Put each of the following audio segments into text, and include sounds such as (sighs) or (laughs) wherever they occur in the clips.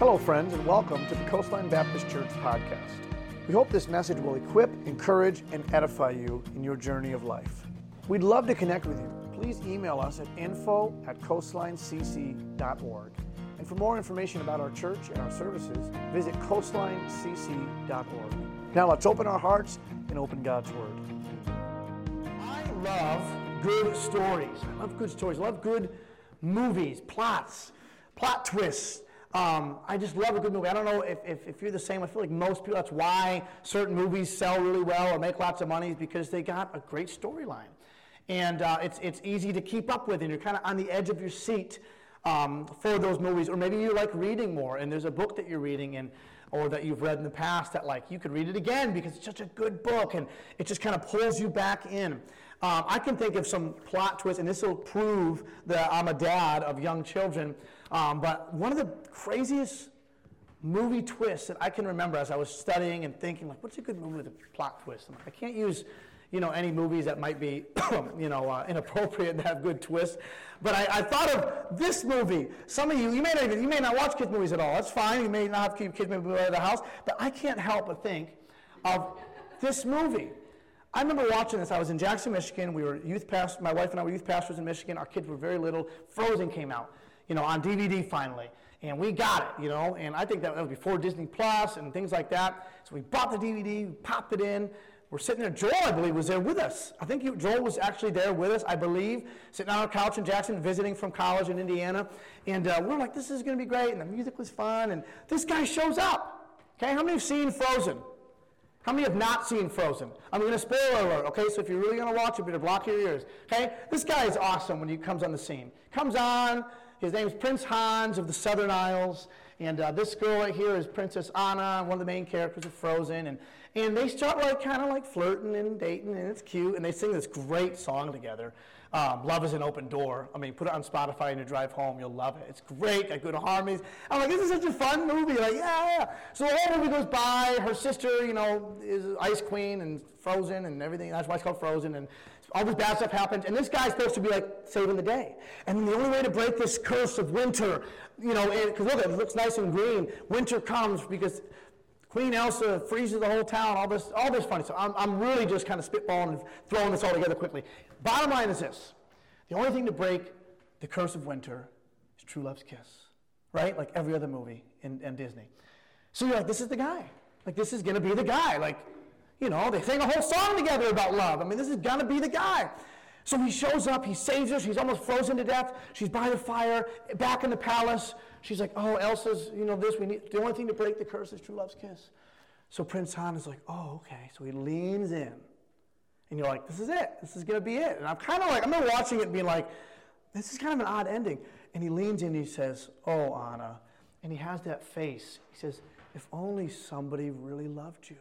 Hello, friends, and welcome to the Coastline Baptist Church podcast. We hope this message will equip, encourage, and edify you in your journey of life. We'd love to connect with you. Please email us at info at coastlinecc.org. And for more information about our church and our services, visit coastlinecc.org. Now let's open our hearts and open God's Word. I love good stories. I love good stories. I love good movies, plots, plot twists. Um, I just love a good movie. I don't know if, if, if, you're the same. I feel like most people, that's why certain movies sell really well or make lots of money, is because they got a great storyline. And uh, it's, it's easy to keep up with, and you're kind of on the edge of your seat um, for those movies. Or maybe you like reading more, and there's a book that you're reading, and or that you've read in the past that like you could read it again because it's such a good book, and it just kind of pulls you back in. Um, I can think of some plot twists, and this will prove that I'm a dad of young children. Um, but one of the craziest movie twists that I can remember as I was studying and thinking, like, what's a good movie with a plot twist? Like, i can't use, you know, any movies that might be, (coughs) you know, uh, inappropriate and have good twists. But I, I, thought of this movie. Some of you, you may not even, you may not watch kids movies at all. That's fine. You may not have kids movies at the house. But I can't help but think of this movie. I remember watching this. I was in Jackson, Michigan. We were youth pastors. My wife and I were youth pastors in Michigan. Our kids were very little. Frozen came out you know, on DVD finally. And we got it, you know, and I think that was before Disney Plus and things like that. So we bought the DVD, we popped it in. We're sitting there. Joel, I believe, was there with us. I think you, Joel was actually there with us, I believe, sitting on our couch in Jackson, visiting from college in Indiana. And uh, we're like, this is going to be great. And the music was fun. And this guy shows up. Okay, how many have seen Frozen? How many have not seen Frozen? I'm going to spoiler alert, okay? So if you're really going to watch it, better block your ears, okay? This guy is awesome when he comes on the scene. Comes on, his name is Prince Hans of the Southern Isles. And uh, this girl right here is Princess Anna, one of the main characters of Frozen. And, and they start like kind of like flirting and dating, and it's cute. And they sing this great song together. Um, love is an open door. I mean, put it on Spotify and you drive home, you'll love it. It's great, got good harmonies. I'm like, this is such a fun movie. Like, yeah, yeah. So the whole movie goes by. Her sister, you know, is Ice Queen and Frozen and everything. That's why it's called Frozen. And all this bad stuff happens, and this guy's supposed to be like saving the day. And the only way to break this curse of winter, you know, because look, it looks nice and green. Winter comes because Queen Elsa freezes the whole town. All this, all this funny stuff. I'm, I'm really just kind of spitballing and throwing this all together quickly. Bottom line is this: the only thing to break the curse of winter is true love's kiss, right? Like every other movie in, in Disney. So you're like, this is the guy. Like this is gonna be the guy. Like you know, they sing a whole song together about love. I mean, this is going to be the guy. So he shows up, he saves her, she's almost frozen to death. She's by the fire, back in the palace. She's like, oh, Elsa's, you know, this, we need, the only thing to break the curse is true love's kiss. So Prince Han is like, oh, okay. So he leans in. And you're like, this is it. This is going to be it. And I'm kind of like, I'm not watching it and being like, this is kind of an odd ending. And he leans in and he says, oh, Anna. And he has that face. He says, if only somebody really loved you.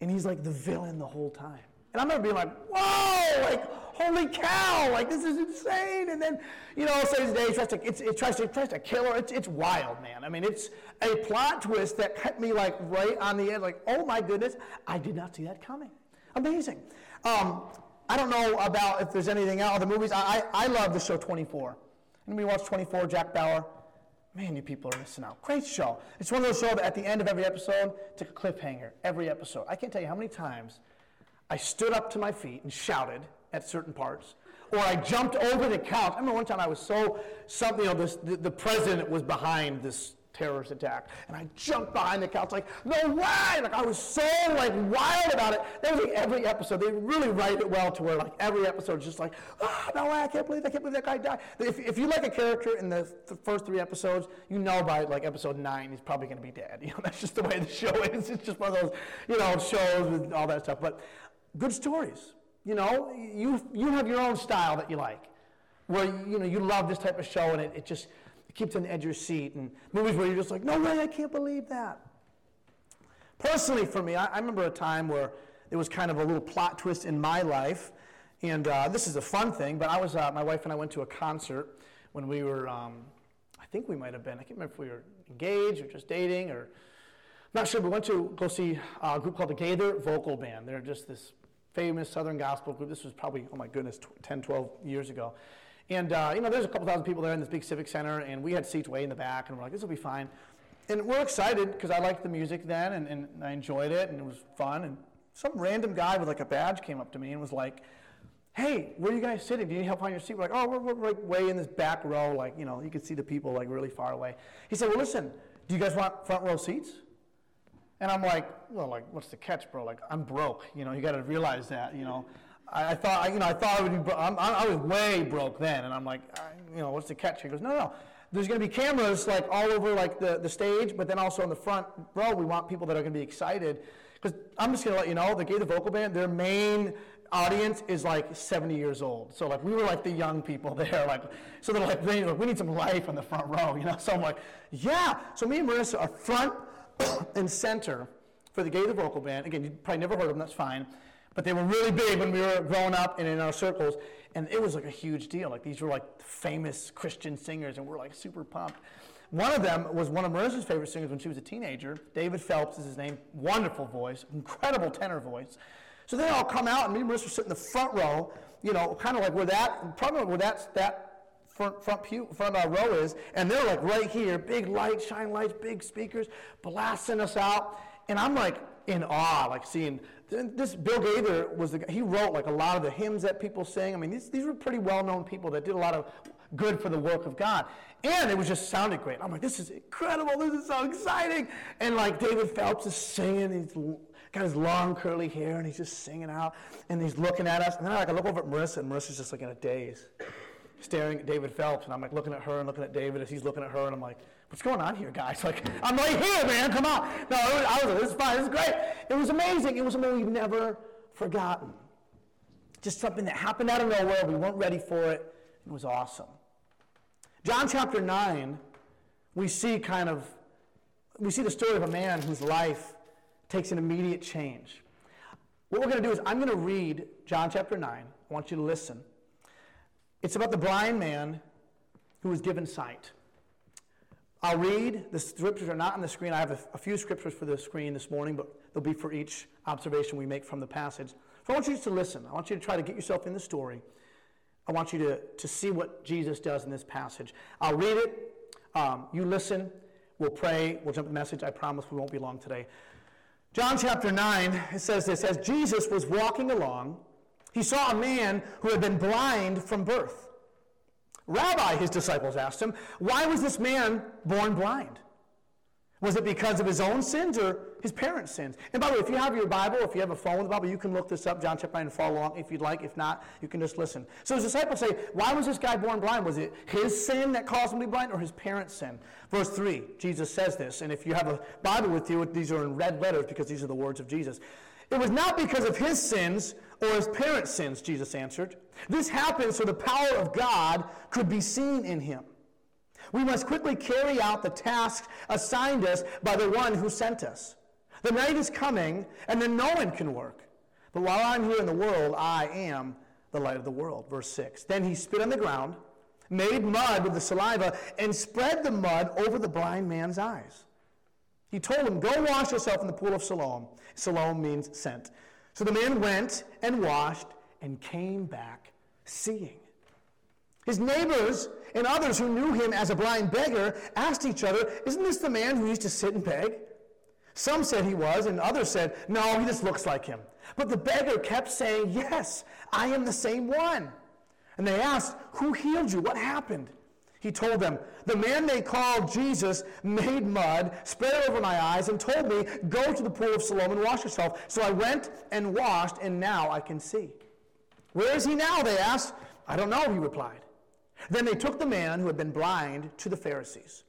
And he's like the villain the whole time. And I remember being like, whoa, like, holy cow, like, this is insane. And then, you know, saves the day, tries to, it tries to, it tries to kill her. It's, it's wild, man. I mean, it's a plot twist that kept me, like, right on the edge, like, oh my goodness, I did not see that coming. Amazing. Um, I don't know about if there's anything else, the movies. I, I, I love the show 24. Anybody watch 24, Jack Bauer? Man, you people are missing out. Great show. It's one of those shows that at the end of every episode, it's a cliffhanger. Every episode. I can't tell you how many times I stood up to my feet and shouted at certain parts, or I jumped over the couch. I remember one time I was so something. You know, this, the, the president was behind this terrorist attack. And I jumped behind the couch like, no way! Like I was so like wild about it. That was like every episode. They really write it well to where like every episode is just like, oh, no way, I can't believe I can't believe that guy died. If, if you like a character in the, the first three episodes, you know by like episode nine he's probably to be dead. (laughs) You know, that's just the way the show is. It's just one of those, you know, shows with all that stuff. But good stories. You know, you you have your own style that you like, where you know you love this type of show and it, it just keeps on the edge of your seat, and movies where you're just like, no way, I can't believe that. Personally, for me, I, I remember a time where there was kind of a little plot twist in my life, and uh, this is a fun thing, but I was, uh, my wife and I went to a concert when we were, um, I think we might have been, I can't remember if we were engaged or just dating or, I'm not sure, but we went to go see a group called the Gaither Vocal Band. They're just this famous Southern gospel group. This was probably, oh my goodness, 10, 12 years ago. And, uh, you know, there's a couple thousand people there in this big civic center, and we had seats way in the back, and we're like, this will be fine. and we're excited because I liked the music then and, and I enjoyed it and it was fun. And some random guy with like a badge came up to me and was like, hey, where are you guys sitting? Do you need help on your seat? We're like, oh, we're, we're like way in this back row. Like, you know, you can see the people like really far away. He said, well, listen, do you guys want front row seats? And I'm like, well, like, what's the catch, bro? Like, I'm broke. You know, you got to realize that. You know, I, I, thought, you know, I thought I would be. Bro- I'm, I was way broke then, and I'm like, you know, what's the catch? He goes, no, no. There's going to be cameras like all over like the, the stage, but then also in the front row, we want people that are going to be excited. Because I'm just going to let you know, the Gaither Vocal Band, their main audience is like 70 years old. So like we were like the young people (laughs) there. Like so they're like, we need some life in the front row, you know. So I'm like, yeah. So me and Marissa are front (coughs) and center for the Gaither Vocal Band. Again, you probably never heard of them, that's fine. But they were really big when we were growing up and in our circles. And it was like a huge deal. Like these were like famous Christian singers, and we're like super pumped. One of them was one of Marissa's favorite singers when she was a teenager. David Phelps is his name. Wonderful voice, incredible tenor voice. So they all come out, and me and Marissa sit in the front row, you know, kind of like where that, probably where that's, that front, front, pew, front uh, row is, and they're like right here, big lights, shine lights, big speakers, blasting us out. And I'm like in awe, like seeing this Bill Gaither was the guy, he wrote like a lot of the hymns that people sing. I mean, these, these were pretty well-known people that did a lot of good for the work of God. And it was just sounded great. I'm like, this is incredible. This is so exciting. And like David Phelps is singing. He's got his long curly hair and he's just singing out and he's looking at us. And then like I look over at Marissa and Marissa's just like in a daze, staring at David Phelps. And I'm like looking at her and looking at David as he's looking at her and I'm like, what's going on here, guys? (laughs) Like, I'm right here, man. Come on. No, I was this is fine. This is great. It was amazing. It was something we've never forgotten. Just something that happened out of nowhere. We weren't ready for it. It was awesome. John chapter 9, we see kind of, we see the story of a man whose life takes an immediate change. What we're going to do is I'm going to read John chapter 9. I want you to listen. It's about the blind man who was given sight. I'll read. The scriptures are not on the screen. I have a, a, few scriptures for the screen this morning, but they'll be for each observation we make from the passage. So I want you to listen. I want you to try to get yourself in the story. I want you to, to see what Jesus does in this passage. I'll read it. Um, you listen. We'll pray. We'll jump the message. I promise we won't be long today. John chapter 9, it says this As Jesus was walking along, he saw a man who had been blind from birth. Rabbi, his disciples asked him, why was this man born blind? Was it because of his own sins or his parents' sins? And by the way, if you have your Bible, if you have a phone with the Bible, you can look this up, John chapter 9, and follow along if you'd like. If not, you can just listen. So his disciples say, Why was this guy born blind? Was it his sin that caused him to be blind or his parents' sin? Verse 3, Jesus says this, and if you have a Bible with you, these are in red letters because these are the words of Jesus. It was not because of his sins or his parents' sins, Jesus answered. This happened so the power of God could be seen in him. We must quickly carry out the task assigned us by the one who sent us. The night is coming, and then no one can work. But while I'm here in the world, I am the light of the world. Verse 6. Then he spit on the ground, made mud with the saliva, and spread the mud over the blind man's eyes. He told him, Go wash yourself in the pool of Siloam. Siloam means sent. So the man went and washed and came back seeing. His neighbors and others who knew him as a blind beggar asked each other, Isn't this the man who used to sit and beg? Some said he was, and others said, No, he just looks like him. But the beggar kept saying, Yes, I am the same one. And they asked, Who healed you? What happened? He told them, The man they called Jesus made mud, spread it over my eyes, and told me, Go to the pool of Siloam and wash yourself. So I went and washed, and now I can see. Where is he now? They asked. I don't know, he replied. Then they took the man who had been blind to the Pharisees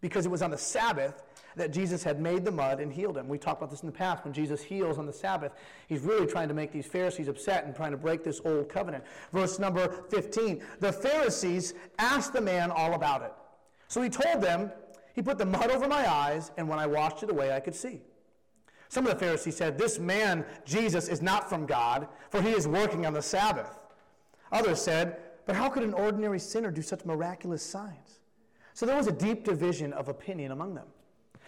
because it was on the Sabbath that Jesus had made the mud and healed him. We talked about this in the past. When Jesus heals on the Sabbath, he's really trying to make these Pharisees upset and trying to break this old covenant. Verse number 15 The Pharisees asked the man all about it. So he told them, He put the mud over my eyes, and when I washed it away, I could see. Some of the Pharisees said, This man, Jesus, is not from God, for he is working on the Sabbath. Others said, but how could an ordinary sinner do such miraculous signs? So there was a deep division of opinion among them.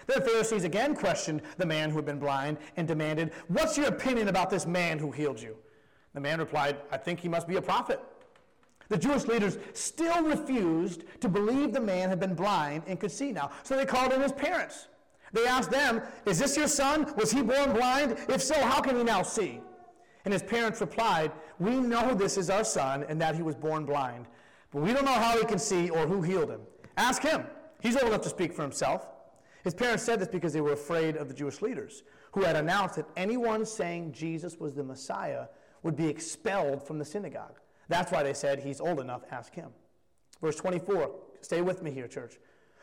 The Pharisees again questioned the man who had been blind and demanded, What's your opinion about this man who healed you? The man replied, I think he must be a prophet. The Jewish leaders still refused to believe the man had been blind and could see now. So they called in his parents. They asked them, Is this your son? Was he born blind? If so, how can he now see? And his parents replied, We know this is our son and that he was born blind, but we don't know how he can see or who healed him. Ask him. He's old enough to speak for himself. His parents said this because they were afraid of the Jewish leaders, who had announced that anyone saying Jesus was the Messiah would be expelled from the synagogue. That's why they said, He's old enough, ask him. Verse 24, stay with me here, church.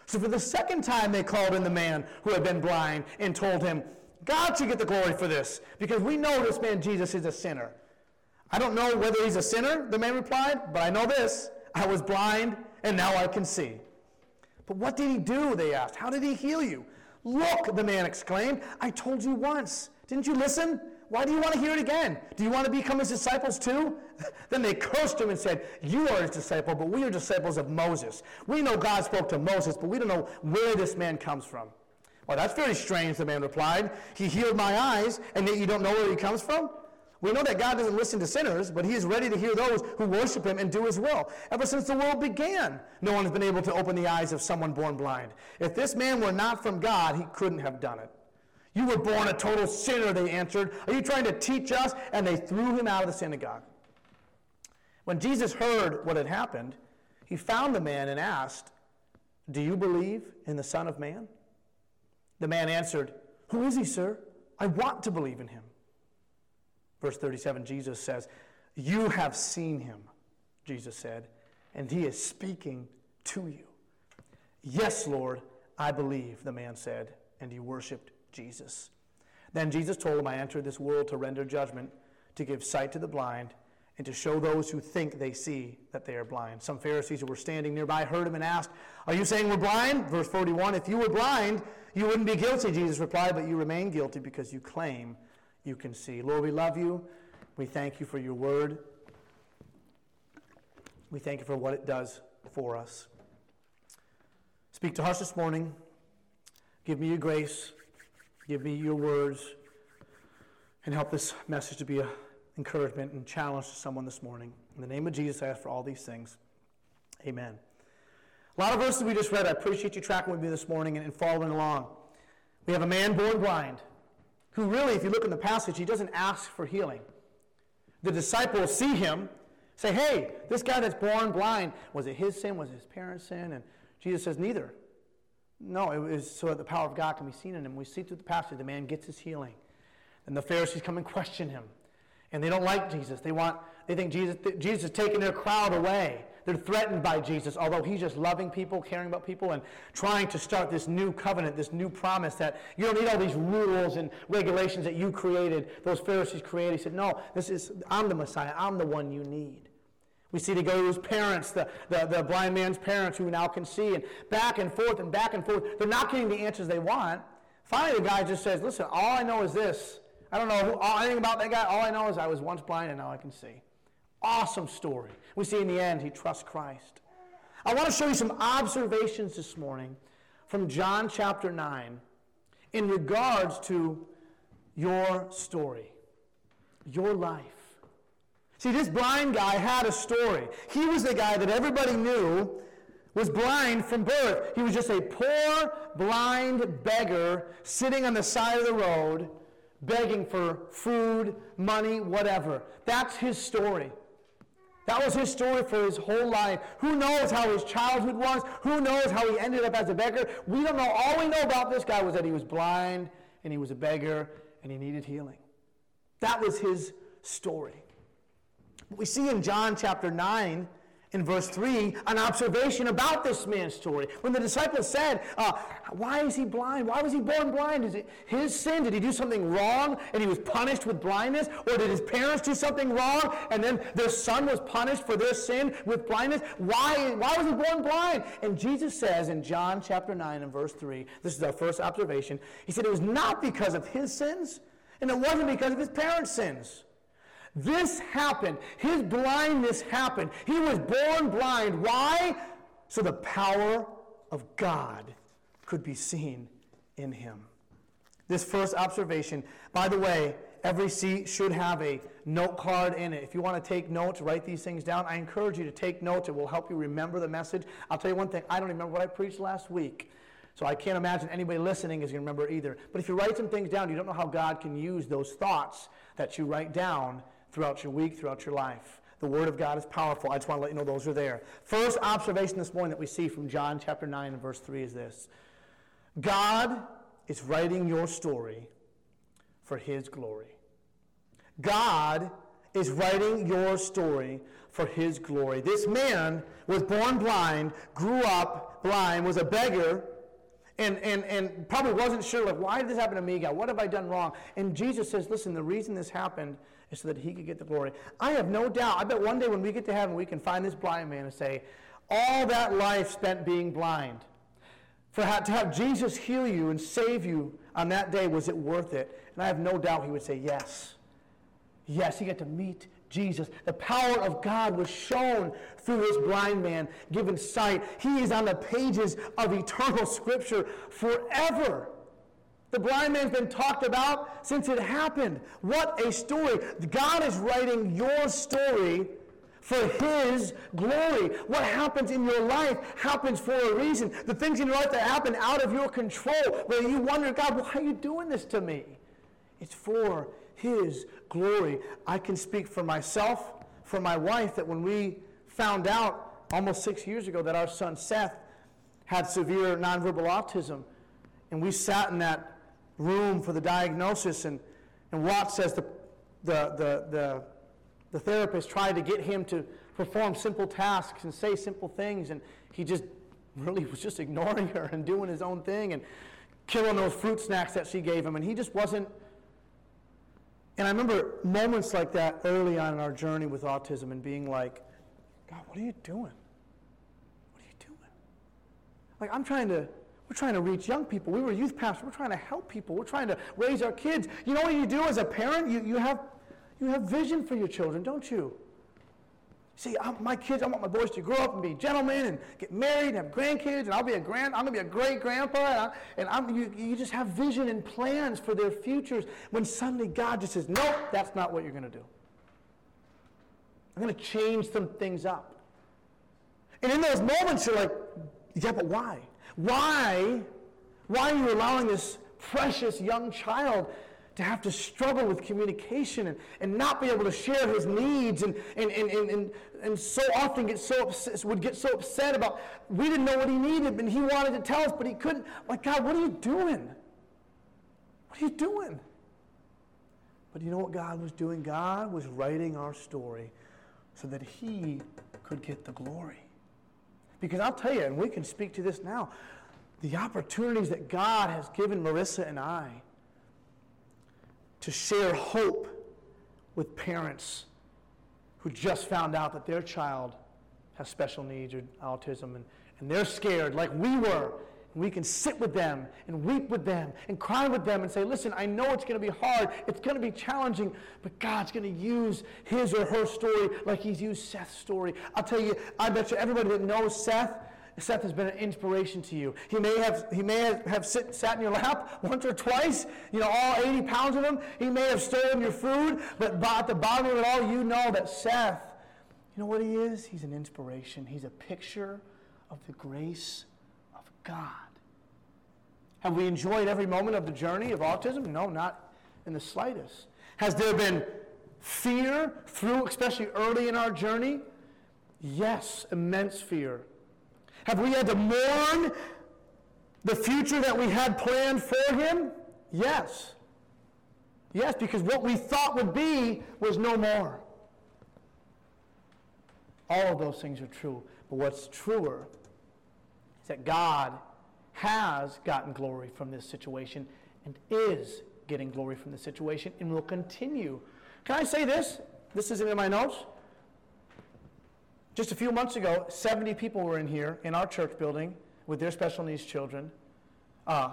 So for the second time, they called in the man who had been blind and told him, God should get the glory for this, because we know this man Jesus is a sinner. I don't know whether he's a sinner, the man replied, but I know this I was blind, and now I can see. But what did he do? They asked. How did he heal you? Look, the man exclaimed, I told you once. Didn't you listen? Why do you want to hear it again? Do you want to become his disciples too? (laughs) then they cursed him and said, You are his disciple, but we are disciples of Moses. We know God spoke to Moses, but we don't know where this man comes from. Well, that's very strange, the man replied. He healed my eyes, and yet you don't know where he comes from? We know that God doesn't listen to sinners, but he is ready to hear those who worship him and do his will. Ever since the world began, no one has been able to open the eyes of someone born blind. If this man were not from God, he couldn't have done it. You were born a total sinner, they answered. Are you trying to teach us? And they threw him out of the synagogue. When Jesus heard what had happened, he found the man and asked, Do you believe in the Son of Man? The man answered, Who is he, sir? I want to believe in him. Verse 37, Jesus says, You have seen him, Jesus said, and he is speaking to you. Yes, Lord, I believe, the man said, and he worshiped Jesus. Then Jesus told him, I entered this world to render judgment, to give sight to the blind, and to show those who think they see that they are blind. Some Pharisees who were standing nearby heard him and asked, Are you saying we're blind? Verse 41 If you were blind, you wouldn't be guilty, Jesus replied, but you remain guilty because you claim you can see. Lord, we love you. We thank you for your word. We thank you for what it does for us. Speak to us this morning. Give me your grace. Give me your words. And help this message to be an encouragement and challenge to someone this morning. In the name of Jesus, I ask for all these things. Amen. A lot of verses we just read. I appreciate you tracking with me this morning and, following along. We have a man born blind who really, if you look in the passage, he doesn't ask for healing. The disciples see him, say, Hey, this guy that's born blind, was it his sin? Was it his parents' sin? And Jesus says, Neither. No, it was so that the power of God can be seen in him. We see through the passage the man gets his healing. And the Pharisees come and (laughs) question him. And they don't like Jesus. They want, they think Jesus, Jesus is taking their crowd away. They're threatened by Jesus, although he's just loving people, caring about people, and trying to start this new covenant, this new promise that you don't need all these rules and regulations that you created, those Pharisees created. He said, No, this is, I'm the Messiah. I'm the one you need. We see to go to his parents, the, the, the blind man's parents who now can see, and back and forth and back and forth. They're not getting the answers they want. Finally, the guy just says, Listen, all I know is this. I don't know who, anything about that guy. All I know is I was once blind and now I can see. Awesome story. We see in the end he trusts Christ. I want to show you some observations this morning from John chapter 9 in regards to your story, your life. See, this blind guy had a story. He was the guy that everybody knew was blind from birth. He was just a poor, blind beggar sitting on the side of the road begging for food, money, whatever. That's his story. That was his story for his whole life. Who knows how his childhood was? Who knows how he ended up as a beggar? We don't know. All we know about this guy was that he was blind and he was a beggar and he needed healing. That was his story. We see in John chapter 9 in verse 3 an observation about this man's story. When the disciples said, uh, Why is he blind? Why was he born blind? Is it his sin? Did he do something wrong and he was punished with blindness? Or did his parents do something wrong and then their son was punished for their sin with blindness? Why, why was he born blind? And Jesus says in John chapter 9 and verse 3, this is our first observation, he said it was not because of his sins and it wasn't because of his parents' sins. This happened. His blindness happened. He was born blind. Why? So the power of God could be seen in him. This first observation, by the way, every seat should have a note card in it. If you want to take notes, write these things down. I encourage you to take notes. It will help you remember the message. I'll tell you one thing I don't remember what I preached last week. So I can't imagine anybody listening is going to remember either. But if you write some things down, you don't know how God can use those thoughts that you write down throughout your week, throughout your life. The Word of God is powerful. I just want to let you know those are there. First observation this morning that we see from John chapter 9 and verse 3 is this God is writing your story for His glory. God is writing your story for His glory. This man was born blind, grew up blind, was a beggar and, and, and probably wasn't sure, like, why did this happen to me, God? What have I done wrong? And Jesus says, listen, the reason this happened is so that he could get the glory. I have no doubt. I bet one day when we get to heaven, we can find this blind man and say, all that life spent being blind, for how, to have Jesus heal you and save you on that day, was it worth it? And I have no doubt he would say, yes. Yes, he got to meet Jesus. The power of God was shown through this blind man given sight. He is on the pages of eternal scripture forever. The blind man's been talked about since it happened. What a story. God is writing your story for His glory. What happens in your life happens for a reason. The things in your life that happen out of your control, where you wonder, God, why are you doing this to me? It's for His glory. I can speak for myself, for my wife, that when we found out almost six years ago that our son Seth had severe nonverbal autism, and we sat in that room for the diagnosis, and, and Watts says the, the, the, the, the therapist tried to get him to perform simple tasks and say simple things, and he just really was just ignoring her and doing his own thing and killing those fruit snacks that she gave him, and he just wasn't and I remember moments like that early on in our journey with autism and being like, God, what are you doing? What are you doing? Like, I'm trying to, we're trying to reach young people. We were youth pastors. We're trying to help people. We're trying to raise our kids. You know what you do as a parent? You, you, have, you have vision for your children, don't you? See, I'm, my kids, I want my boys to grow up and be gentlemen and get married and have grandkids, and I'll be a grand, I'm gonna be a great grandpa, and, I, and you, you just have vision and plans for their futures. When suddenly God just says, nope, that's not what you're gonna do. I'm gonna change some things up. And in those moments, you're like, yeah, but why? Why? Why are you allowing this precious young child to have to struggle with communication and, and not be able to share his needs and, and, and, and, and, and so often get so upset, would get so upset about we didn't know what he needed and he wanted to tell us but he couldn't. Like god what are you doing? What are you doing? But you know what god was doing? God was writing our story so that he could get the glory because i'll tell you and we can speak to this now the opportunities that god has given marissa and i to share hope with parents who just found out that their child has special needs or autism and, and they're scared like we were. We can sit with them and weep with them and cry with them and say, listen, I know it's going to be hard, it's going to be challenging, but God's going to use his or her story like he's used Seth's story. I'll tell you, I bet you everybody that knows Seth Seth has been an inspiration to you. He may have, he may have, have sit, sat in your lap once or twice, you know, all 80 pounds of him. He may have stolen your food, but at the bottom of it all, you know that Seth, you know what he is? He's an inspiration. He's a picture of the grace God. Have we enjoyed every moment of the journey of autism? No, not in the slightest. Has there been fear through, especially early in our journey? Yes, immense fear. Have we had to mourn the future that we had planned for him? Yes. Yes, because what we thought would be was no more. All of those things are true. But what's truer that God has gotten glory from this situation and is getting glory from this situation and will continue. Can I say this? This isn't in my notes. Just a few months ago, 70 people were in here in our church building with their special needs children, uh,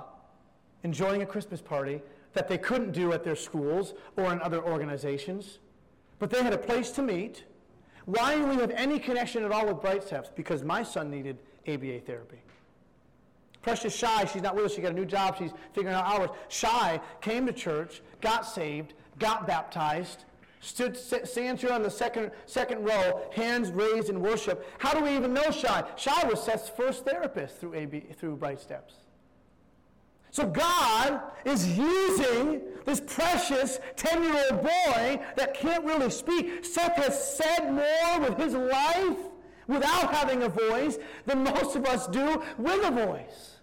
enjoying a Christmas party that they couldn't do at their schools or in other organizations. But they had a place to meet. Why do we have any connection at all with Bright Steps? Because my son needed ABA therapy. Precious Shy, she's not with us, she got a new job, she's figuring out hours. Shy came to church, got saved, got baptized, Stood, stands here on the second, second row, hands raised in worship. How do we even know Shy? Shy was Seth's first therapist through, AB, through Bright Steps. So God is using this precious 10 year old boy that can't really speak. Seth has said more with his life without having a voice than most of us do with a voice.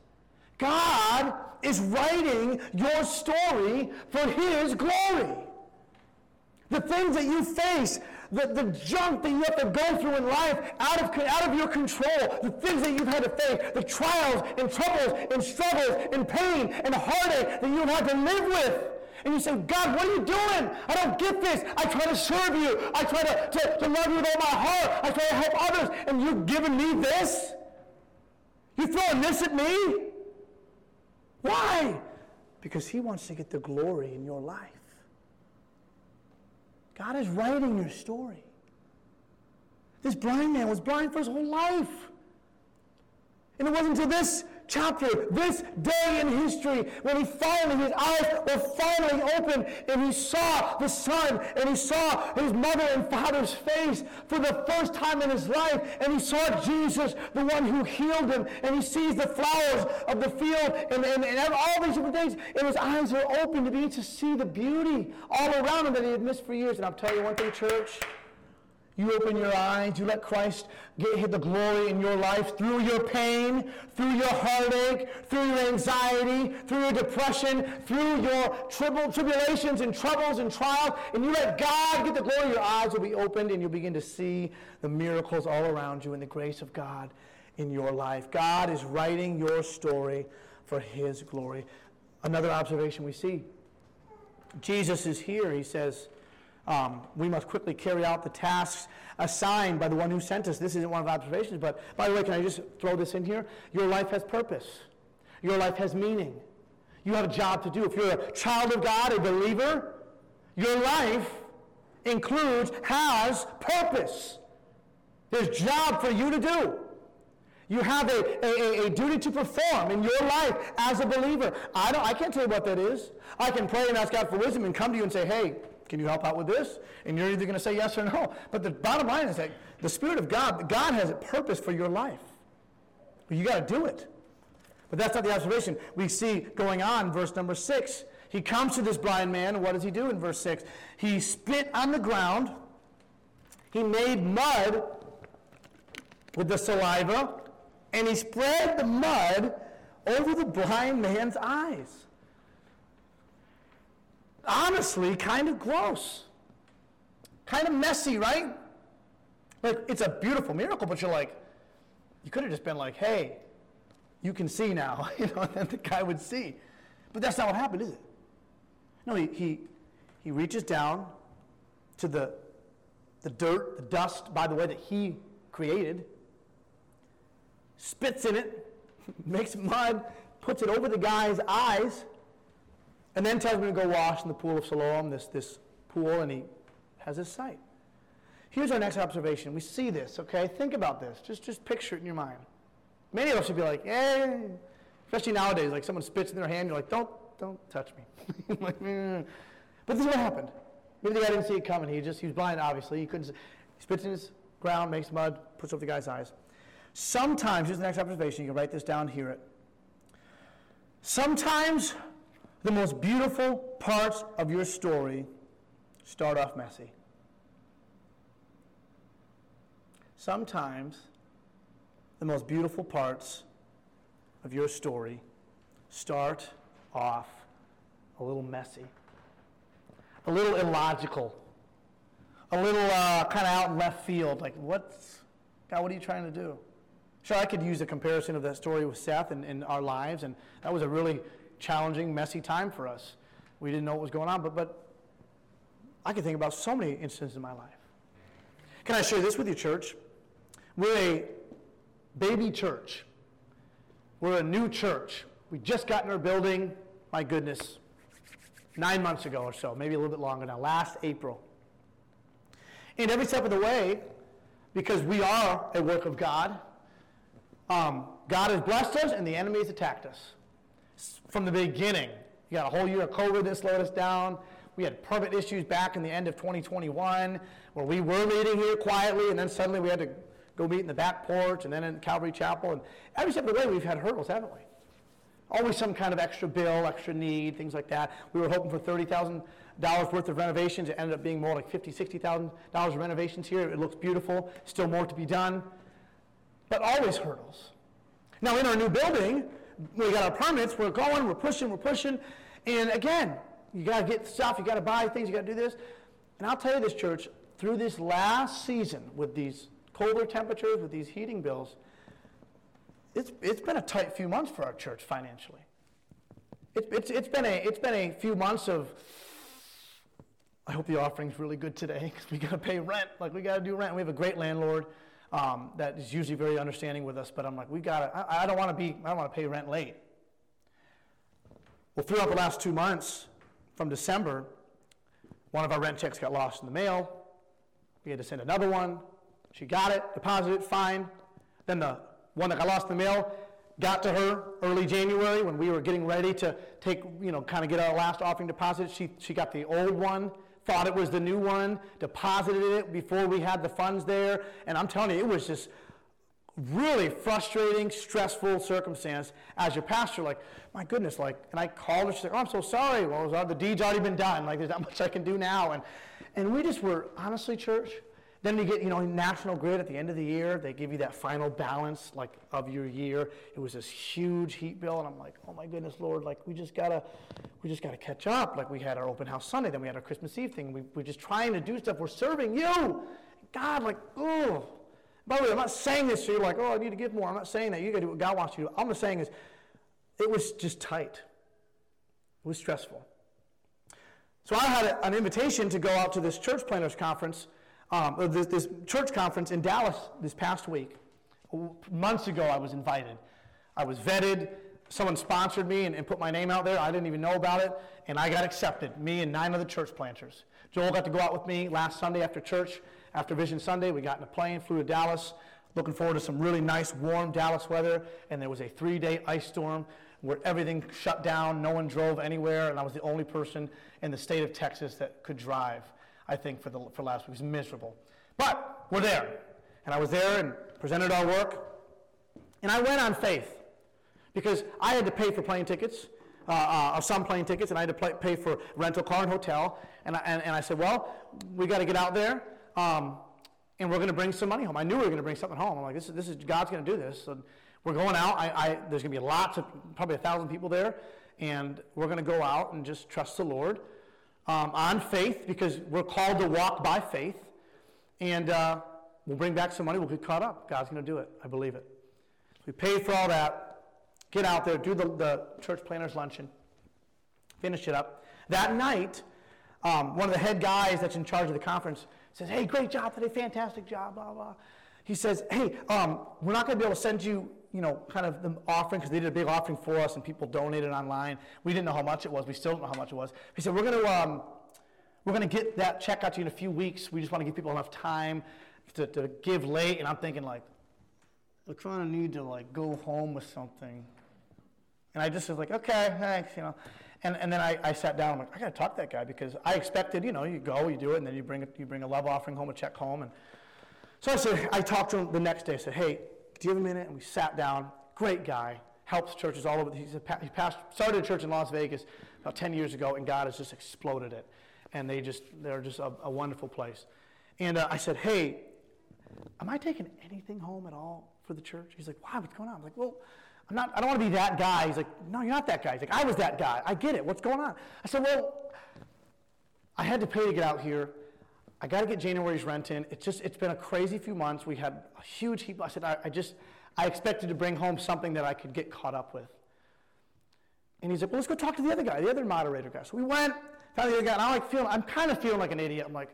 God is writing your story for his glory. The things that you face, the, the junk that you have to go through in life out of, out of your control, the things that you've had to face, the trials and troubles and struggles and pain and heartache that you've had to live with. And you say, God, what are you doing? I don't get this. I try to serve you. I try to, to, to love you with all my heart. I try to help others. And you're giving me this? You're throwing this at me? Why? Because he wants to get the glory in your life. God is writing your story. This blind man was blind for his whole life. And it wasn't until this chapter, this day in history, when he finally, his eyes were finally opened and he saw the sun and he saw his mother and father's face for the first time in his life and he saw Jesus, the one who healed him, and he sees the flowers of the field and, and, and all these different things, and his eyes are open to begin to see the beauty all around him that he had missed for years. And I'll tell you one thing, church. You open your eyes, you let Christ get the glory in your life through your pain, through your heartache, through your anxiety, through your depression, through your tribulations and troubles and trials, and you let God get the glory, your eyes will be opened and you'll begin to see the miracles all around you and the grace of God in your life. God is writing your story for His glory. Another observation we see Jesus is here. He says, um, we must quickly carry out the tasks assigned by the one who sent us. This isn't one of observations, but by the way, can I just throw this in here? Your life has purpose. Your life has meaning. You have a job to do. If you're a child of God, a believer, your life includes, has purpose. There's a job for you to do. You have a, a, a, duty to perform in your life as a believer. I, don't, I can't tell you what that is. I can pray and ask God for wisdom and come to you and say, hey, can you help out with this? And you're either going to say yes or no. But the bottom line is that the Spirit of God, God has a purpose for your life. You got to do it. But that's not the observation. We see going on, verse number six. He comes to this blind man, and what does he do in verse 6? He spit on the ground, he made mud with the saliva, and he spread the mud over the blind man's eyes honestly kind of gross. Kind of messy, right? Like, it's a beautiful miracle, but you're like, you could have just been like, hey, you can see now, (laughs) you know, and the guy would see. But that's not what happened, is it? No, he, he, he reaches down to the, the dirt, the dust, by the way, that he created, spits in it, (laughs) makes mud, puts it over the guy's eyes, and then tells him to go wash in the pool of Siloam, this, this pool, and he has his sight. Here's our next observation. We see this, okay? Think about this. Just, just picture it in your mind. Many of us would be like, eh, especially nowadays, like someone spits in their hand, you're like, don't, don't touch me. (laughs) mm. But this is what happened. Maybe the guy didn't see it coming. He just, he was blind, obviously. He couldn't, he spits in his ground, makes mud, puts over the guy's eyes. Sometimes, here's the next observation. You can write this down, hear it. Sometimes the most beautiful parts of your story start off messy. Sometimes the most beautiful parts of your story start off a little messy, a little illogical, a little uh, kind of out in left field. Like, what's, God, what are you trying to do? Sure, I could use a comparison of that story with Seth and, in our lives, and that was a really challenging, messy time for us. We didn't know what was going on, but, but I can think about so many instances in my life. Can I share this with you, church? We're a baby church. We're a new church. We just got in our building, my goodness, nine months ago or so, maybe a little bit longer now, last April. And every step of the way, because we are a work of God, um, God has blessed us and the enemy has attacked us from the beginning. You got a whole year of COVID that slowed us down. We had permit issues back in the end of 2021 where we were meeting here quietly, and then suddenly we had to go meet in the back porch and then in Calvary Chapel. And every step of the way, we've had hurdles, haven't we? always some kind of extra bill, extra need, things like that. We were hoping for $30,000 worth of renovations. It ended up being more like $50,000, $60,000 of renovations here. It looks beautiful, still more to be done, but always hurdles. Now, in our new building, we got our permits, we're going, we're pushing, we're pushing, and again, you got to get stuff, you got to buy things, you got to do this. And I'll tell you this, church, through this last season with these colder temperatures, with these heating bills, it's, it's been a tight few months for our church financially. It, it's, it's, been a, it's been a few months of, I hope the offering's really good today (laughs) because we got to pay rent. Like, we got to do rent. We have a great landlord um, that is usually very understanding with us, but I'm like, we got to, I, I don't want to be, I don't want to pay rent late. Well, throughout the last two months from December, one of our rent checks got lost in the mail. We had to send another one. She got it, deposited, fine. Then the one that got lost in the mail got to her early January when we were getting ready to take, you know, kind of get our last offering deposit. She, she got the old one, thought it was the new one, deposited it before we had the funds there. And I'm telling you, it was just really frustrating, stressful circumstance as your pastor. Like, my goodness, like, and I called her, she's like, oh, I'm so sorry. Well, the deed's already been done. Like, there's not (laughs) much I can do now. And, and we just were, honestly, church, then we get, you know, National Grid at the end of the year, they give you that final balance, like, of your year. It was this huge heat bill, and I'm like, oh my goodness, Lord, like, we just gotta, we just gotta catch up. Like, we had our open house Sunday, then we had our Christmas Eve thing. We, we're just trying to do stuff. We're serving you. God, like, oh. By the way, I'm not saying this so you're like, oh, I need to give more. I'm not saying that. You gotta do what God wants you to do. I'm just saying is, it was just tight. It was stressful. So I had a, an invitation to go out to this church planters conference um, this, this church conference in Dallas this past week. Months ago, I was invited. I was vetted. Someone sponsored me and, and, put my name out there. I didn't even know about it, and I got accepted. Me and nine other church planters. Joel got to go out with me last Sunday after church, after Vision Sunday. We got in a plane, flew to Dallas. Looking forward to some really nice, warm Dallas weather. And there was a three-day ice storm where everything shut down. No one drove anywhere, and I was the only person in the state of Texas that could drive. I think, for, the, for last week. It was miserable. But we're there. And I was there and presented our work. And I went on faith because I had to pay for plane tickets, uh, uh, some plane tickets, and I had to pay for rental car and hotel. And I, and, and I said, well, we got to get out there. Um, and we're going to bring some money home. I knew we were going to bring something home. I'm like, this is, this is God's going to do this. So we're going out. I, I, there's going to be lots of, probably a thousand people there. And we're going to go out and just trust the Lord um, on faith because we're called to walk by faith. And uh, we'll bring back some money. We'll get caught up. God's going to do it. I believe it. We paid for all that. Get out there, do the, the church planters luncheon, finish it up. That night, um, one of the head guys that's in charge of the conference says, Hey, great job today, fantastic job, blah, blah. He says, Hey, um, we're not going to be able to send you you know, kind of the offering because they did a big offering for us and people donated online. We didn't know how much it was. We still don't know how much it was. He said, we're going to, um, we're going to get that check out to you in a few weeks. We just want to give people enough time to, to give late. And I'm thinking like, we're trying to need to like go home with something. And I just was like, okay, thanks, you know. And, and then I, I sat down, I'm like, I got to talk to that guy because I expected, you know, you go, you do it, and then you bring, you bring a love offering home, a check home. And so I said, I talked to him the next day. I said, hey, do you have a minute? And we sat down. Great guy. Helps churches all over. He passed, started a church in Las Vegas about 10 years ago, and God has just exploded it. And they just, they're just a, a wonderful place. And uh, I said, hey, am I taking anything home at all for the church? He's like, why? What's going on? I'm like, well, I'm not, I don't want to be that guy. He's like, no, you're not that guy. He's like, I was that guy. I get it. What's going on? I said, well, I had to pay to get out here. I got to get January's rent in. It's just, it's been a crazy few months. We had a huge heap. I said, I, I just, I expected to bring home something that I could get caught up with. And he's like, well, let's go talk to the other guy, the other moderator guy. So we went, found the other guy, and I'm like feeling, I'm kind of feeling like an idiot. I'm like,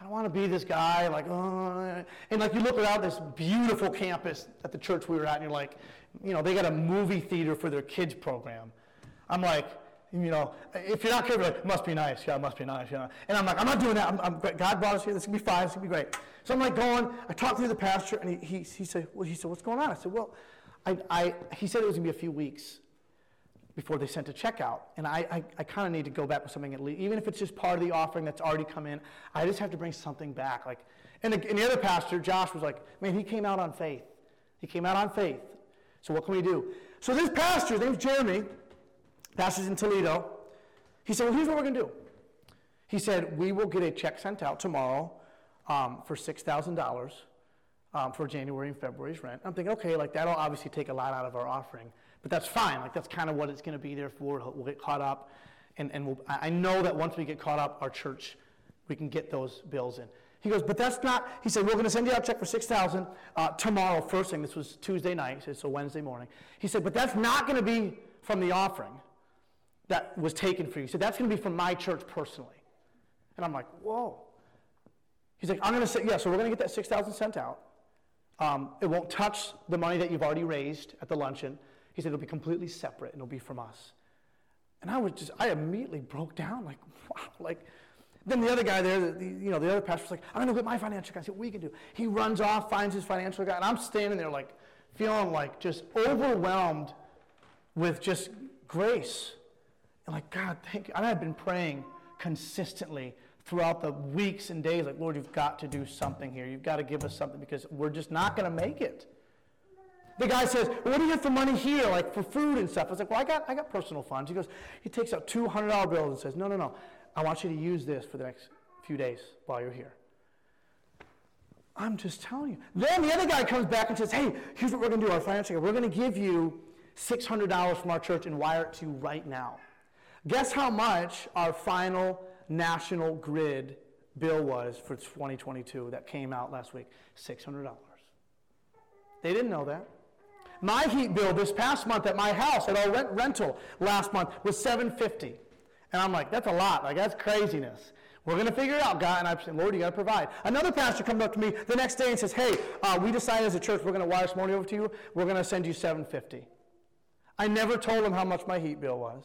I don't want to be this guy, like, oh. and like you look around this beautiful campus at the church we were at, and you're like, you know, they got a movie theater for their kids program. I'm like, you know, if you're not careful, like, must be nice. Yeah, it must be nice. You know? And I'm like, I'm not doing that. I'm, I'm, God brought us here. This is gonna be fine. This is gonna be great. So I'm like going. I talked to the pastor, and he, he, he said, well, he said, what's going on? I said, well, I, I, he said it was gonna be a few weeks before they sent a check out, and I, I, I kind of need to go back with something at least, even if it's just part of the offering that's already come in. I just have to bring something back. Like, and the, and the other pastor, Josh, was like, man, he came out on faith. He came out on faith. So what can we do? So this pastor, his name's Jeremy, pastor's in Toledo. He said, well, here's what we're going to do. He said, we will get a check sent out tomorrow um, for $6,000 um, for January and February's rent. I'm thinking, okay, like that'll obviously take a lot out of our offering, but that's fine. Like that's kind of what it's going to be there for. We'll get caught up, and, and we'll, I know that once we get caught up, our church, we can get those bills in. He goes, but that's not, he said, we're going to send you out a check for 6000 uh, tomorrow, first thing. This was Tuesday night, so Wednesday morning. He said, but that's not going to be from the offering that was taken for you. So that's going to be from my church personally. And I'm like, whoa. He's like, I'm going to say, yeah, so we're going to get that 6000 sent out. Um, it won't touch the money that you've already raised at the luncheon. He said, it'll be completely separate and it'll be from us. And I was just, I immediately broke down, like, wow, like, then the other guy there, the, you know, the other pastor's like, I'm going to get my financial guy. I said, we can do? He runs off, finds his financial guy, and I'm standing there like, feeling like just overwhelmed with just grace. And like, God, thank you. And I've been praying consistently throughout the weeks and days, like, Lord, you've got to do something here. You've got to give us something because we're just not going to make it. The guy says, well, what do you get for money here, like for food and stuff? I was like, well, I got, I got personal funds. He goes, he takes out $200 bills and says, no, no, no. I want you to use this for the next few days while you're here. I'm just telling you. Then the other guy comes back and says, hey, here's what we're going to do, our financial We're going to give you $600 from our church and wire it to you right now. Guess how much our final national grid bill was for 2022 that came out last week? $600. They didn't know that. My heat bill this past month at my house at our rent rental last month was 750, And I'm like, that's a lot. Like, that's craziness. We're going to figure it out, God. And I'm saying, Lord, you got to provide. Another pastor comes up to me the next day and says, Hey, uh, we decided as a church we're going to wire some money over to you. We're going to send you $750. I never told him how much my heat bill was.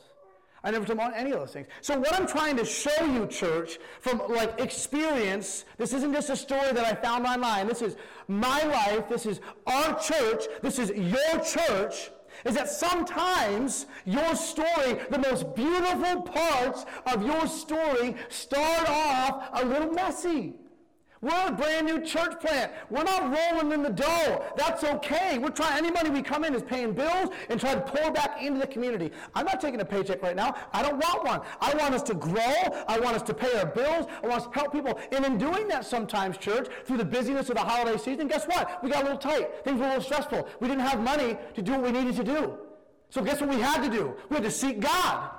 I never told him any of those things. So what I'm trying to show you, church, from like experience, this isn't just a story that I found online. This is my life. This is our church. This is your church is that sometimes your story, the most beautiful parts of your story, start off a little messy. We're a brand new church plant. We're not rolling in the dough. That's okay. We're trying, any money we come in is paying bills and trying to pour back into the community. I'm not taking a paycheck right now. I don't want one. I want us to grow. I want us to pay our bills. I want us to help people. And in doing that sometimes, church, through the busyness of the holiday season, guess what? We got a little tight. Things were a little stressful. We didn't have money to do what we needed to do. So guess what we had to do? We had to seek God.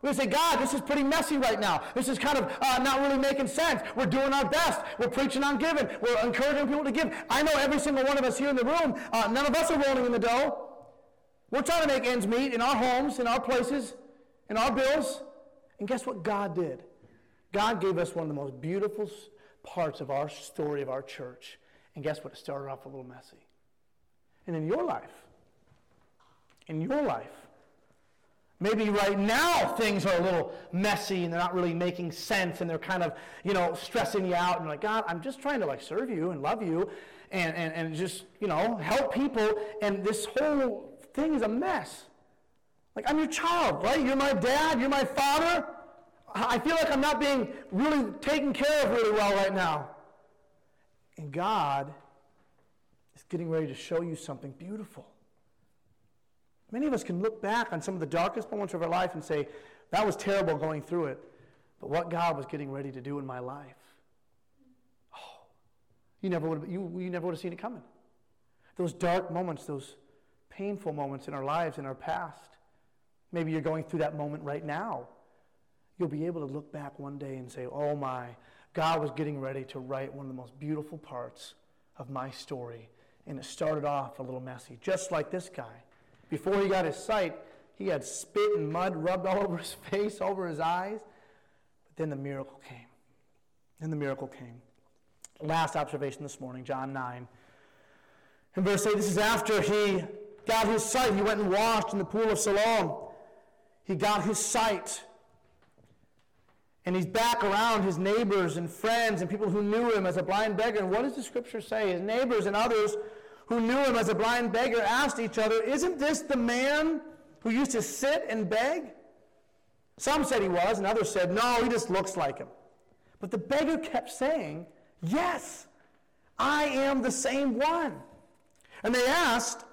We say, God, this is pretty messy right now. This is kind of uh, not really making sense. We're doing our best. We're preaching on giving. We're encouraging people to give. I know every single one of us here in the room, uh, none of us are rolling in the dough. We're trying to make ends meet in our homes, in our places, in our bills. And guess what God did? God gave us one of the most beautiful parts of our story of our church. And guess what? It started off a little messy. And in your life, in your life, Maybe right now things are a little messy and they're not really making sense and they're kind of, you know, stressing you out. And like, God, I'm just trying to like serve you and love you and, and, and just, you know, help people. And this whole thing is a mess. Like, I'm your child, right? You're my dad, you're my father. I feel like I'm not being really taken care of really well right now. And God is getting ready to show you something beautiful. Many of us can look back on some of the darkest moments of our life and say, that was terrible going through it. But what God was getting ready to do in my life, oh, you never would have, you, you never would have seen it coming. Those dark moments, those painful moments in our lives, in our past. Maybe you're going through that moment right now. You'll be able to look back one day and say, oh my, God was getting ready to write one of the most beautiful parts of my story. And it started off a little messy, just like this guy. Before he got his sight, he had spit and mud rubbed all (laughs) over his face, over his eyes. But then the miracle came. Then the miracle came. Last observation this morning, John 9. In verse 8, this is after he got his sight. He went and washed in the pool of Siloam. He got his sight. And he's back around his neighbors and friends and people who knew him as a blind beggar. And what does the scripture say? His neighbors and others who knew him as a blind beggar asked each other, Isn't this the man who used to sit and beg? Some said he was, and others said, No, he just looks like him. But the beggar kept saying, Yes, I am the same one. And they asked,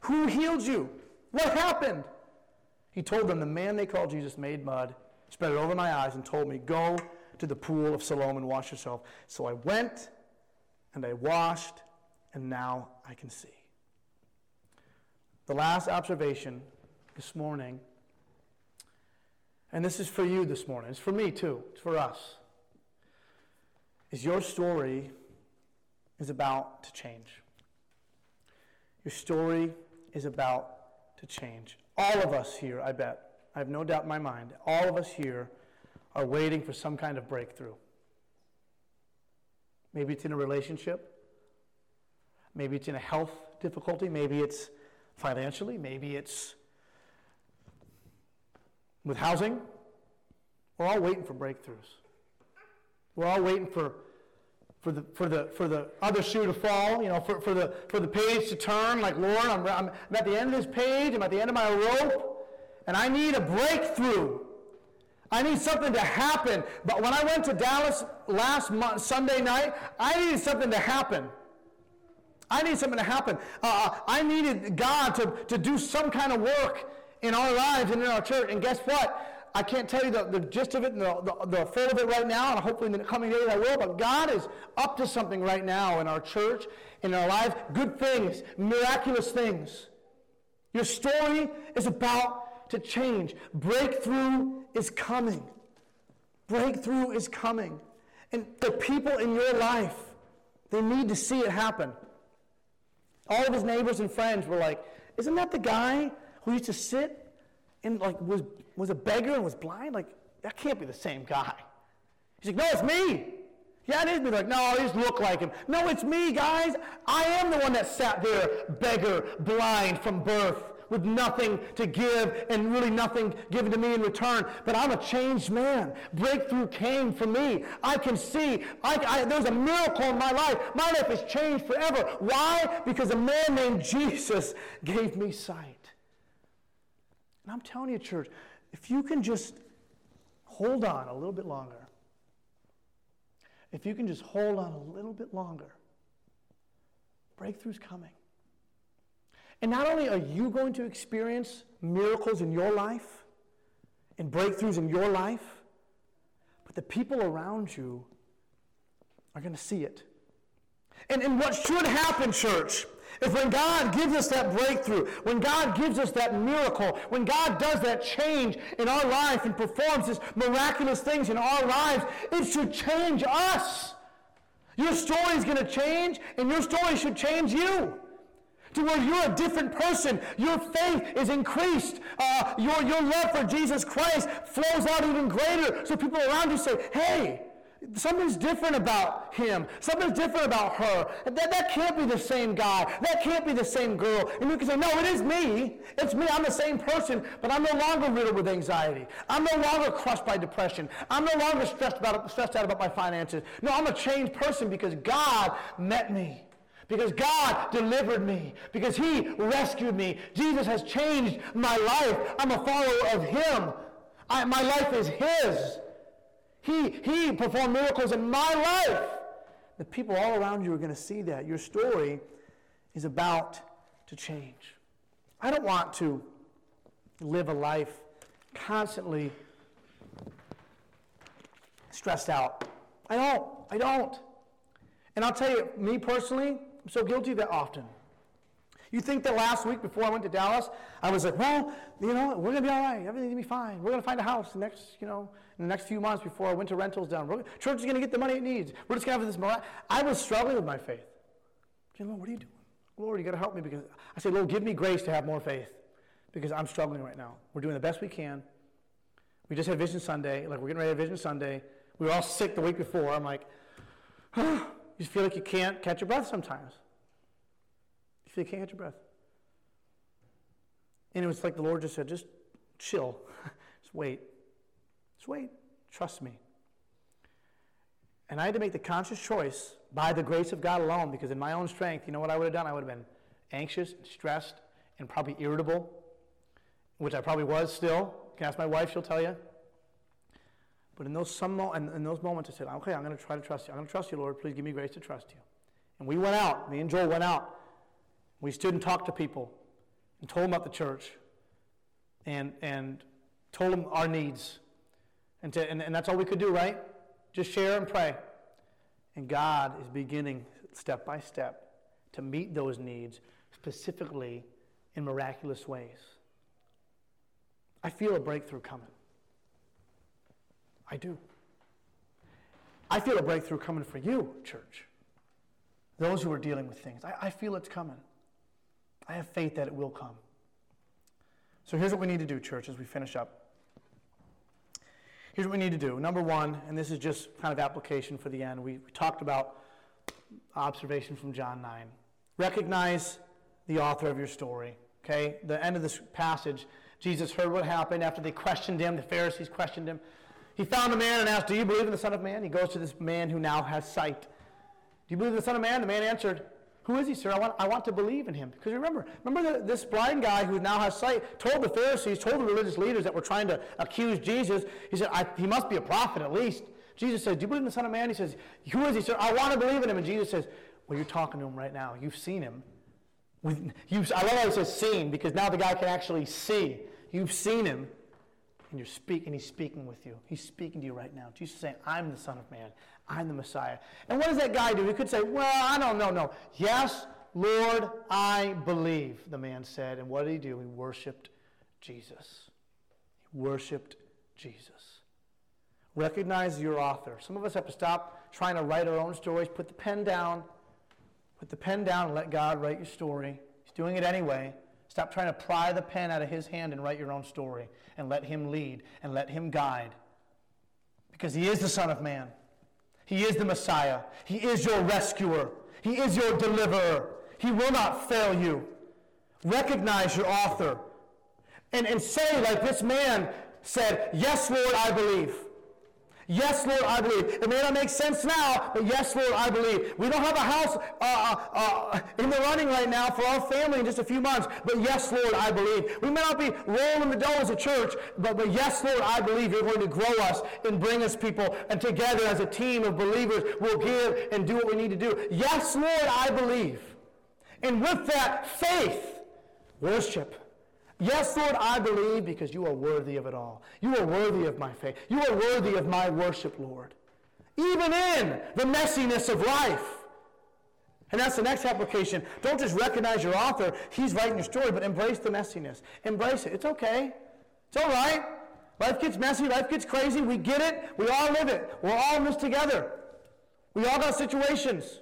Who healed you? What happened? He told them, The man they called Jesus made mud, spread it over my eyes, and told me, Go to the pool of Siloam and wash yourself. So I went and I washed, and now I can see. The last observation this morning, and this is for you this morning, it's for me too, it's for us, is your story is about to change. Your story is about to change. All of us here, I bet, I have no doubt in my mind, all of us here are waiting for some kind of breakthrough. Maybe it's in a relationship. Maybe it's in a health difficulty. Maybe it's financially. Maybe it's with housing. We're all waiting for breakthroughs. We're all waiting for, for, the, for, the, for the other shoe to fall, you know, for, for, the, for the page to turn. Like, Lord, I'm, I'm, at the end of this page, I'm at the end of my rope, and I need a breakthrough. I need something to happen. But when I went to Dallas last month, Sunday night, I needed something to happen. I need something to happen. Uh, uh, I needed God to, to do some kind of work in our lives and in our church. And guess what? I can't tell you the, the gist of it and the, the, the full of it right now, and hopefully in the coming days I will, but God is up to something right now in our church, in our lives. Good things, miraculous things. Your story is about to change. Breakthrough is coming. Breakthrough is coming. And the people in your life, they need to see it happen. All of his neighbors and friends were like, Isn't that the guy who used to sit and like was, was a beggar and was blind? Like, that can't be the same guy. He's like, No, it's me. Yeah, it is me. Like, no, just look like him. No, it's me, guys. I am the one that sat there, beggar, blind from birth with nothing to give and really nothing given to me in return. But I'm a changed man. Breakthrough came for me. I can see. I, I, there's a miracle in my life. My life has changed forever. Why? Because a man named Jesus (laughs) gave me sight. And I'm telling you, church, if you can just hold on a little bit longer, if you can just hold on a little bit longer, breakthrough's coming. And not only are you going to experience miracles in your life and breakthroughs in your life, but the people around you are going to see it. And, and what should happen, church, is when God gives us that breakthrough, when God gives us that miracle, when God does that change in our life and performs these miraculous things in our lives, it should change us. Your story is going to change, and your story should change you to where you're a different person. Your faith is increased. Uh, your, your love for Jesus Christ flows out even greater. So people around you say, hey, Something's different about him. Something's different about her. That, that can't be the same guy. That can't be the same girl. And you can say, no, it is me. It's me. I'm the same person, but I'm no longer riddled with anxiety. I'm no longer crushed by depression. I'm no longer stressed, about, stressed out about my finances. No, I'm a changed person because God met me. Because God delivered me. Because He rescued me. Jesus has changed my life. I'm a follower of Him. I, my life is His. He, he performed miracles in my life. The people all around you are going to see that. Your story is about to change. I don't want to live a life constantly stressed out. I don't. I don't. And I'll tell you, me personally, I'm so guilty that often. You think that last week before I went to Dallas, I was like, well, you know, we're to be all right. Everything's to be fine. We're to find a house next, you know, in the next few months before our winter rentals down. We're, church is to get the money it needs. We're just to have this. I was struggling with my faith. Lord, what are you doing? Lord, you got to help me because I say, Lord, give me grace to have more faith because I'm struggling right now. We're doing the best we can. We just had Vision Sunday. Like, we're getting ready to Vision Sunday. We were all sick the week before. I'm like, (sighs) oh, you feel like you can't catch your breath sometimes. You feel you can't catch your breath. And it was like the Lord just said, just chill. (laughs) just wait. Just wait. Trust me. And I had to make the conscious choice by the grace of God alone, because in my own strength, you know what I would have done? I would have been anxious, stressed, and probably irritable, which I probably was still. You can ask my wife, she'll tell you. But in those, some mo- in, in those moments, I said, okay, I'm going to try to trust you. I'm going to trust you, Lord. Please give me grace to trust you. And we went out. Me and Joel went out. We stood and talked to people and told them about the church. and, and told them our needs. And, to, and, and that's all we could do, right? Just share and pray. And God is beginning step by step to meet those needs specifically in miraculous ways. I feel a breakthrough coming. I do. I feel a breakthrough coming for you, church. Those who are dealing with things. I, I feel it's coming. I have faith that it will come. So here's what we need to do, church, as we finish up. Here's what we need to do. Number one, and this is just kind of application for the end, we, we talked about observation from John 9. Recognize the author of your story. Okay? The end of this passage, Jesus heard what happened after they questioned him, the Pharisees questioned him. He found a man and asked, Do you believe in the Son of Man? He goes to this man who now has sight. Do you believe in the Son of Man? The man answered, Who is he, sir? I want, I want to believe in him. Because remember, remember the, this blind guy who now has sight told the Pharisees, told the religious leaders that were trying to accuse Jesus, he said, He must be a prophet at least. Jesus says, Do you believe in the Son of Man? He says, Who is he, sir? I want to believe in him. And Jesus says, Well, you're talking to him right now. You've seen him. With, you, I love how he says seen because now the guy can actually see. You've seen him and you're speaking, he's speaking with you. He's speaking to you right now. Jesus is saying, I'm the Son of Man. I'm the Messiah. And what does that guy do? He could say, Well, I don't know. No. Yes, Lord, I believe, the man said. And what did he do? He worshiped Jesus. He worshiped Jesus. Recognize your author. Some of us have to stop trying to write our own stories. Put the pen down. Put the pen down and let God write your story. He's doing it anyway. Stop trying to pry the pen out of his hand and write your own story and let him lead and let him guide. Because he is the Son of Man. He is the Messiah. He is your rescuer. He is your deliverer. He will not fail you. Recognize your author. And, and say, like this man said, Yes, Lord, I believe. Yes, Lord, I believe. It may not make sense now, but yes, Lord, I believe. We don't have a house uh, uh, uh, in the running right now for our family in just a few months, but yes, Lord, I believe. We may not be rolling the dough as a church, but, but yes, Lord, I believe you're going to grow us and bring us people, and together as a team of believers, we'll give and do what we need to do. Yes, Lord, I believe. And with that faith, worship. Yes, Lord, I believe because you are worthy of it all. You are worthy of my faith. You are worthy of my worship, Lord. Even in the messiness of life. And that's the next application. Don't just recognize your author, he's writing your story, but embrace the messiness. Embrace it. It's okay. It's all right. Life gets messy, life gets crazy. We get it. We all live it. We're all in this together. We all got situations.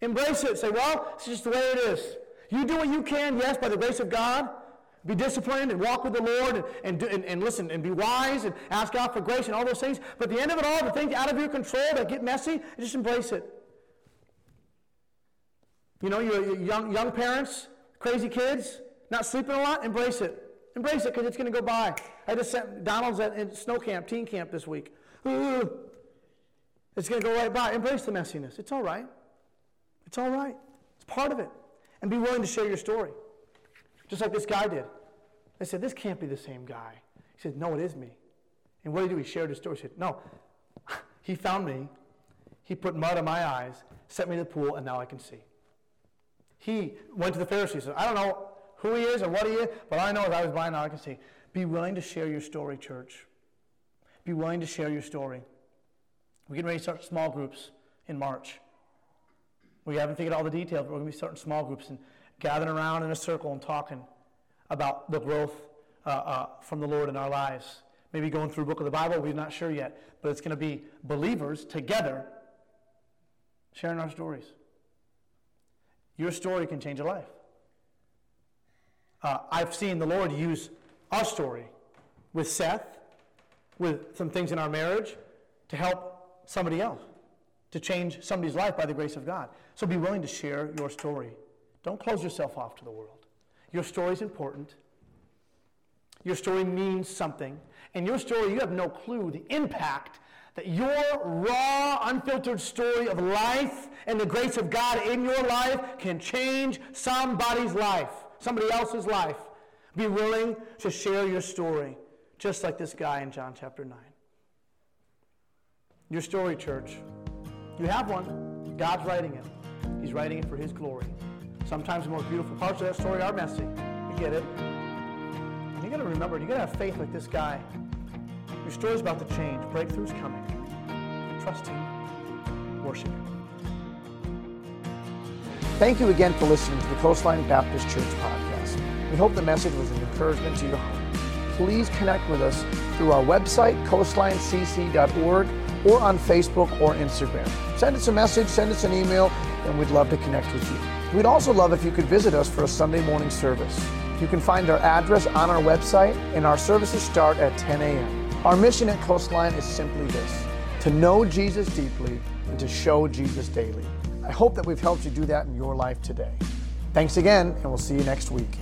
Embrace it. Say, well, it's just the way it is. You do what you can, yes, by the grace of God. Be disciplined and walk with the Lord and, and, and, and, listen and be wise and ask God for grace and all those things. But the end of it all, the things out of your control that get messy, just embrace it. You know, you young, young parents, crazy kids, not sleeping a lot, embrace it. Embrace it because it's going to go by. I just sent Donald's at, snow camp, teen camp this week. It's going to go right by. Embrace the messiness. It's all right. It's all right. It's part of it. And be willing to share your story. Just like this guy did. They said, This can't be the same guy. He said, No, it is me. And what did he do? He shared his story. He said, No, (laughs) he found me. He put mud on my eyes, sent me to the pool, and now I can see. He went to the Pharisees and said, I don't know who he is or what he is, but I know as I was blind, now I can see. Be willing to share your story, church. Be willing to share your story. We're getting ready to start small groups in March. We haven't figured out all the details, but we're going to be starting small groups. And gathering around in a circle and talking about the growth uh, uh, from the Lord in our lives. Maybe going through book of the Bible, we're not sure yet, but it's going to be believers together sharing our stories. Your story can change a life. Uh, I've seen the Lord use our story with Seth, with some things in our marriage, to help somebody else, to change somebody's life by the grace of God. So be willing to share your story. Don't close yourself off to the world. Your story is important. Your story means something. And your story, you have no clue the impact that your raw, unfiltered story of life and the grace of God in your life can change somebody's life, somebody else's life. Be willing to share your story, just like this guy in John chapter 9. Your story, church. You have one. God's writing it. He's writing it for His glory. Sometimes the most beautiful parts of that story are messy. We get it. And you got to remember, you got to have faith like this guy. Your story's about to change. Breakthrough's coming. Trust Him. Worship Him. Thank you again for listening to the Coastline Baptist Church podcast. We hope the message was an encouragement to your heart. Please connect with us through our website, coastlinecc.org, or on Facebook or Instagram. Send us a message, send us an email, and we'd love to connect with you. We'd also love if you could visit us for a Sunday morning service. You can find our address on our website, and our services start at 10 a.m. Our mission at Coastline is simply this to know Jesus deeply and to show Jesus daily. I hope that we've helped you do that in your life today. Thanks again, and we'll see you next week.